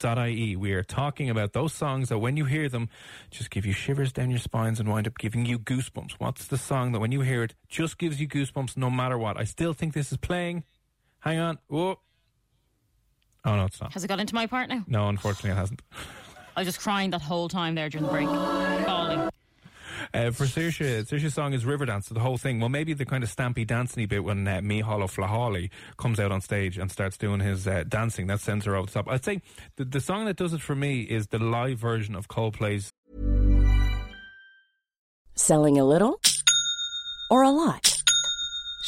Speaker 3: playblue.ie. We are talking about those songs that when you hear them, just give you shivers down your spines and wind up giving you goosebumps. What's the song that when you hear it, just gives you goosebumps no matter what? I still think this is playing. Hang on. Whoa. Oh, no, it's not.
Speaker 4: has it got into my part now?
Speaker 3: No, unfortunately, it hasn't.
Speaker 4: I was just crying that whole time there during the break, bawling.
Speaker 3: Uh, for Saoirse, Saoirse's song is Riverdance, so the whole thing. Well, maybe the kind of stampy, dancey bit when uh, Michael Flatley comes out on stage and starts doing his uh, dancing. That sends her over the top. I'd say the, the song that does it for me is the live version of Coldplay's
Speaker 8: Selling a little or a lot?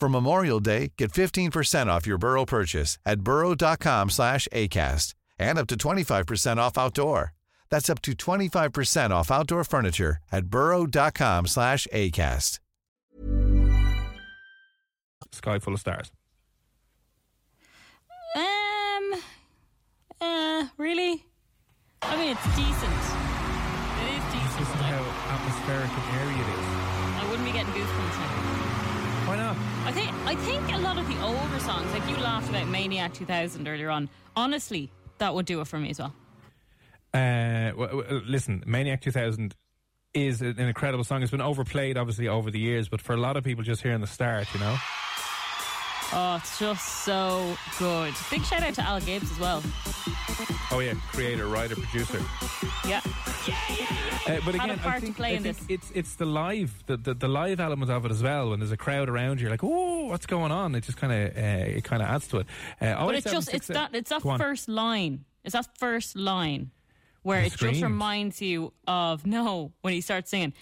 Speaker 1: For Memorial Day, get 15% off your Burrow purchase at burrow.com slash ACAST and up to 25% off outdoor. That's up to 25% off outdoor furniture at burrow.com slash ACAST.
Speaker 3: Sky Full of Stars.
Speaker 4: Um, uh, really? I mean, it's decent. It is decent.
Speaker 3: This is how atmospheric and airy it is.
Speaker 4: Think I think a lot of the older songs, like you laughed about Maniac 2000 earlier on. Honestly, that would do it for me as well.
Speaker 3: Uh, w- w- listen, Maniac 2000 is an incredible song. It's been overplayed, obviously, over the years, but for a lot of people just hearing the start, you know.
Speaker 4: Oh, it's just so good. Big shout out to Al Gibbs as well.
Speaker 3: Oh yeah, creator, writer, producer.
Speaker 4: Yeah.
Speaker 3: Uh, but again, I think, I
Speaker 4: in
Speaker 3: think it's it's the live the, the the live element of it as well. When there's a crowd around you, you're like, oh, what's going on? It just kind of uh, it kind of adds to it. Uh,
Speaker 4: But it's just it's that it's that first line It's that first line where
Speaker 3: The
Speaker 4: it
Speaker 3: screams.
Speaker 4: just reminds you of no when he starts singing.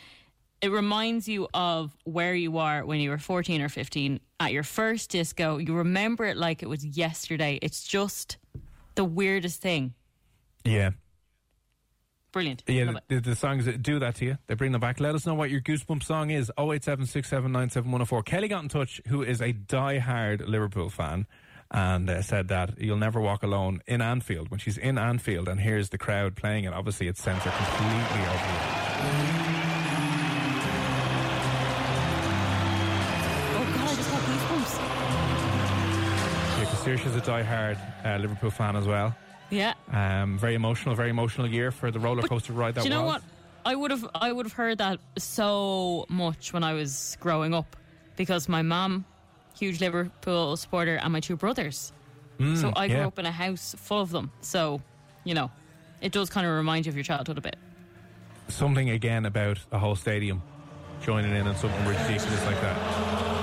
Speaker 4: It reminds you of where you are when you were 14 or 15 at your first disco. You remember it like it was yesterday. It's just the weirdest thing.
Speaker 3: Yeah.
Speaker 4: Brilliant.
Speaker 3: Yeah, the, the songs that do that to you, they bring them back. Let us know what your goosebump song is. 08767971004. Kelly got in touch, who is a die-hard Liverpool fan, and uh, said that you'll never walk alone in Anfield. When she's in Anfield and hears the crowd playing it, obviously it sends her completely over.
Speaker 4: Oh God, just got goosebumps.
Speaker 3: Yeah, because Saoirse's a die-hard uh, Liverpool fan as well.
Speaker 4: Yeah.
Speaker 3: Um, very emotional, very emotional year for the roller coaster ride that
Speaker 4: Do you know what? I would have I would have heard that so much when I was growing up because my mum, huge Liverpool supporter, and my two brothers. so I grew
Speaker 3: Mm, yeah.
Speaker 4: up in a house full of them. So, you know, it does kind of remind you of your childhood a bit.
Speaker 3: Something again about a whole stadium joining in on something ridiculous like that.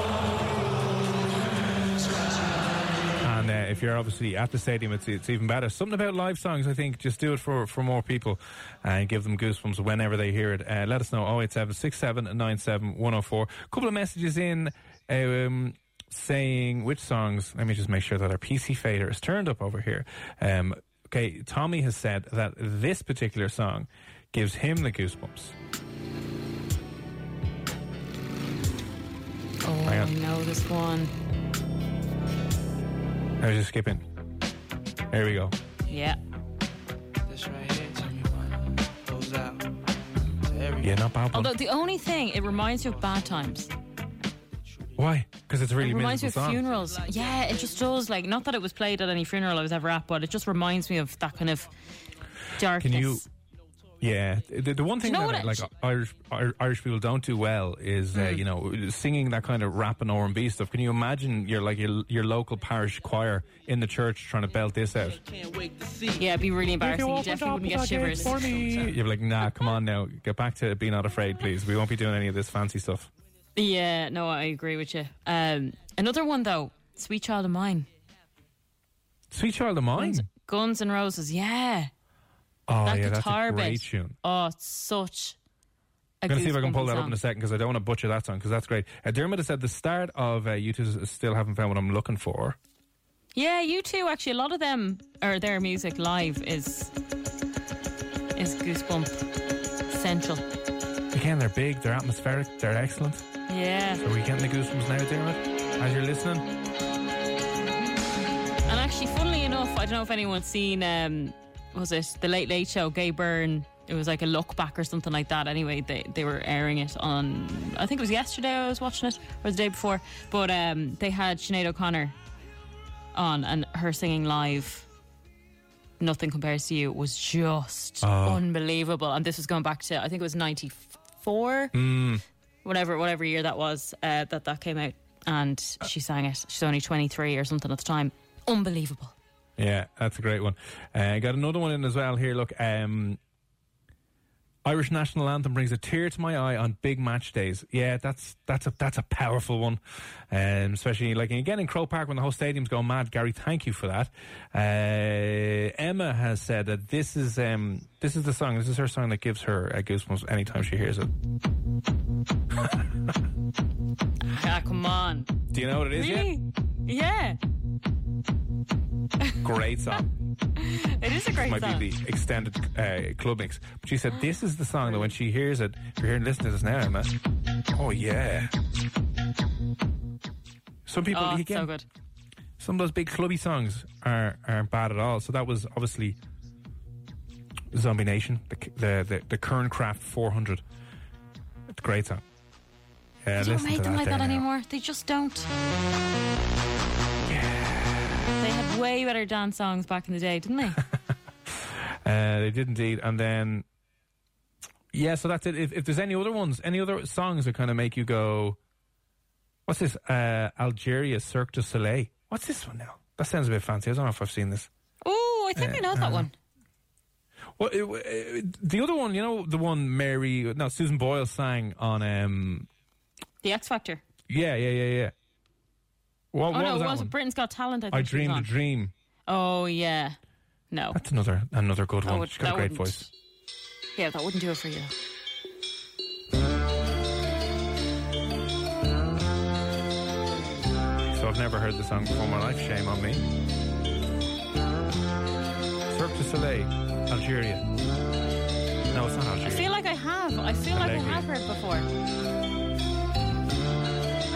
Speaker 3: If you're obviously at the stadium, it's it's even better. Something about live songs, I think, just do it for, for more people and give them goosebumps whenever they hear it. Uh, let us know 087 6797 104. couple of messages in um, saying which songs. Let me just make sure that our PC fader is turned up over here. Um, okay, Tommy has said that this particular song gives him the goosebumps.
Speaker 4: Oh, I know this one.
Speaker 3: I was just skipping. There we go.
Speaker 4: Yeah.
Speaker 9: This right here, tell me what out
Speaker 3: Yeah, not bad one.
Speaker 4: Although the only thing, it reminds you of bad times.
Speaker 3: Why? Because it's really
Speaker 4: it reminds me of
Speaker 3: song.
Speaker 4: funerals. Yeah, it just does. Like, not that it was played at any funeral I was ever at, but it just reminds me of that kind of darkness.
Speaker 3: Can you? Yeah, the, the one thing
Speaker 4: know
Speaker 3: that like Irish Irish people don't do well is uh,
Speaker 4: Mm.
Speaker 3: you know singing that kind of rap and R and B stuff. Can you imagine your like your, your local parish choir in the church trying to belt this out?
Speaker 4: Yeah, it'd be really embarrassing. You definitely wouldn't get shivers.
Speaker 3: for me, (laughs) You're like, nah, come on now, get back to be not afraid, please. We won't be doing any of this fancy stuff.
Speaker 4: Yeah, no, I agree with you. Um, another one though, "Sweet Child of Mine,"
Speaker 3: Sweet Child of Mine.
Speaker 4: Guns, Guns and Roses. Yeah,
Speaker 3: Oh
Speaker 4: that
Speaker 3: yeah, that's
Speaker 4: guitar
Speaker 3: a great
Speaker 4: bit.
Speaker 3: tune.
Speaker 4: Oh, it's such. A
Speaker 3: I'm going to see if I can pull that up in a second because I don't want to butcher that song because that's great. Uh, Dermot has said the start of uh, U2 still haven't found what I'm looking for.
Speaker 4: Yeah, U2. Actually, a lot of them or their music live is is goosebump central.
Speaker 3: Again, they're big, they're atmospheric, they're excellent.
Speaker 4: Yeah,
Speaker 3: So are we getting the goosebumps now, Dermot? As you're listening?
Speaker 4: and actually, funnily enough, I don't know if anyone's seen. Um, was it the Late Late Show? Gay Byrne. It was like a look back or something like that. Anyway, they they were airing it on. I think it was yesterday. I was watching it, or the day before. But um, they had Sinead O'Connor on, and her singing live. Nothing compares to you was just
Speaker 3: Oh.
Speaker 4: unbelievable. And this was going back to I think it was ninety four,
Speaker 3: Mm.
Speaker 4: whatever whatever year that was uh, that that came out, and she sang it. She's only twenty three or something at the time. Unbelievable.
Speaker 3: Yeah, that's a great one. Uh, got another one in as well here. Look, um, Irish national anthem brings a tear to my eye on big match days. Yeah, that's that's a that's a powerful one, um, especially like again in Croke Park when the whole stadium's going mad. Gary, thank you for that. Uh, Emma has said that this is um, this is the song. This is her song that gives her uh, goosebumps anytime she hears it. (laughs)
Speaker 4: Ah, come on.
Speaker 3: Do you know what it is?
Speaker 4: Really? Yeah.
Speaker 3: Yeah, great song. (laughs)
Speaker 4: It is a great
Speaker 3: might
Speaker 4: song.
Speaker 3: be the extended uh, club mix. But she said this is the song that when she hears it, if you're hearing listen to this now, Emma. Oh yeah. Some people
Speaker 4: oh, it's
Speaker 3: again,
Speaker 4: so good.
Speaker 3: some of those big clubby songs are aren't bad at all. So that was obviously Zombie Nation, the the the, the Kernkraft 400. It's a great song. Yeah,
Speaker 4: They don't make them like
Speaker 3: there
Speaker 4: that
Speaker 3: now.
Speaker 4: anymore. They just don't. Way better dance songs back in the day, didn't they? (laughs)
Speaker 3: Uh, they did indeed, and then yeah, so that's it. If, if there's any other ones, any other songs that kind of make you go, "What's this?" Uh, Alegría Cirque du Soleil. What's this one now? That sounds a bit fancy. I don't know if I've seen this.
Speaker 4: oh, I think I know that one.
Speaker 3: Well, it, it, the other one, you know, the one Mary, no, Susan Boyle sang on. um
Speaker 4: The X Factor.
Speaker 3: Yeah, yeah, yeah, yeah. What,
Speaker 4: Oh
Speaker 3: what
Speaker 4: no,
Speaker 3: was
Speaker 4: it was
Speaker 3: one?
Speaker 4: Britain's Got Talent. I, think
Speaker 3: I dreamed a dream.
Speaker 4: Oh yeah, No.
Speaker 3: That's another another good one.
Speaker 4: would-
Speaker 3: She's got a great voice.
Speaker 4: Yeah, that wouldn't do it for you.
Speaker 3: So I've never heard the song before in my life. Shame on me. Cirque du Soleil, Alegría. No, it's not
Speaker 4: Alegría.
Speaker 3: I
Speaker 4: feel like I have. I feel like I have heard it before.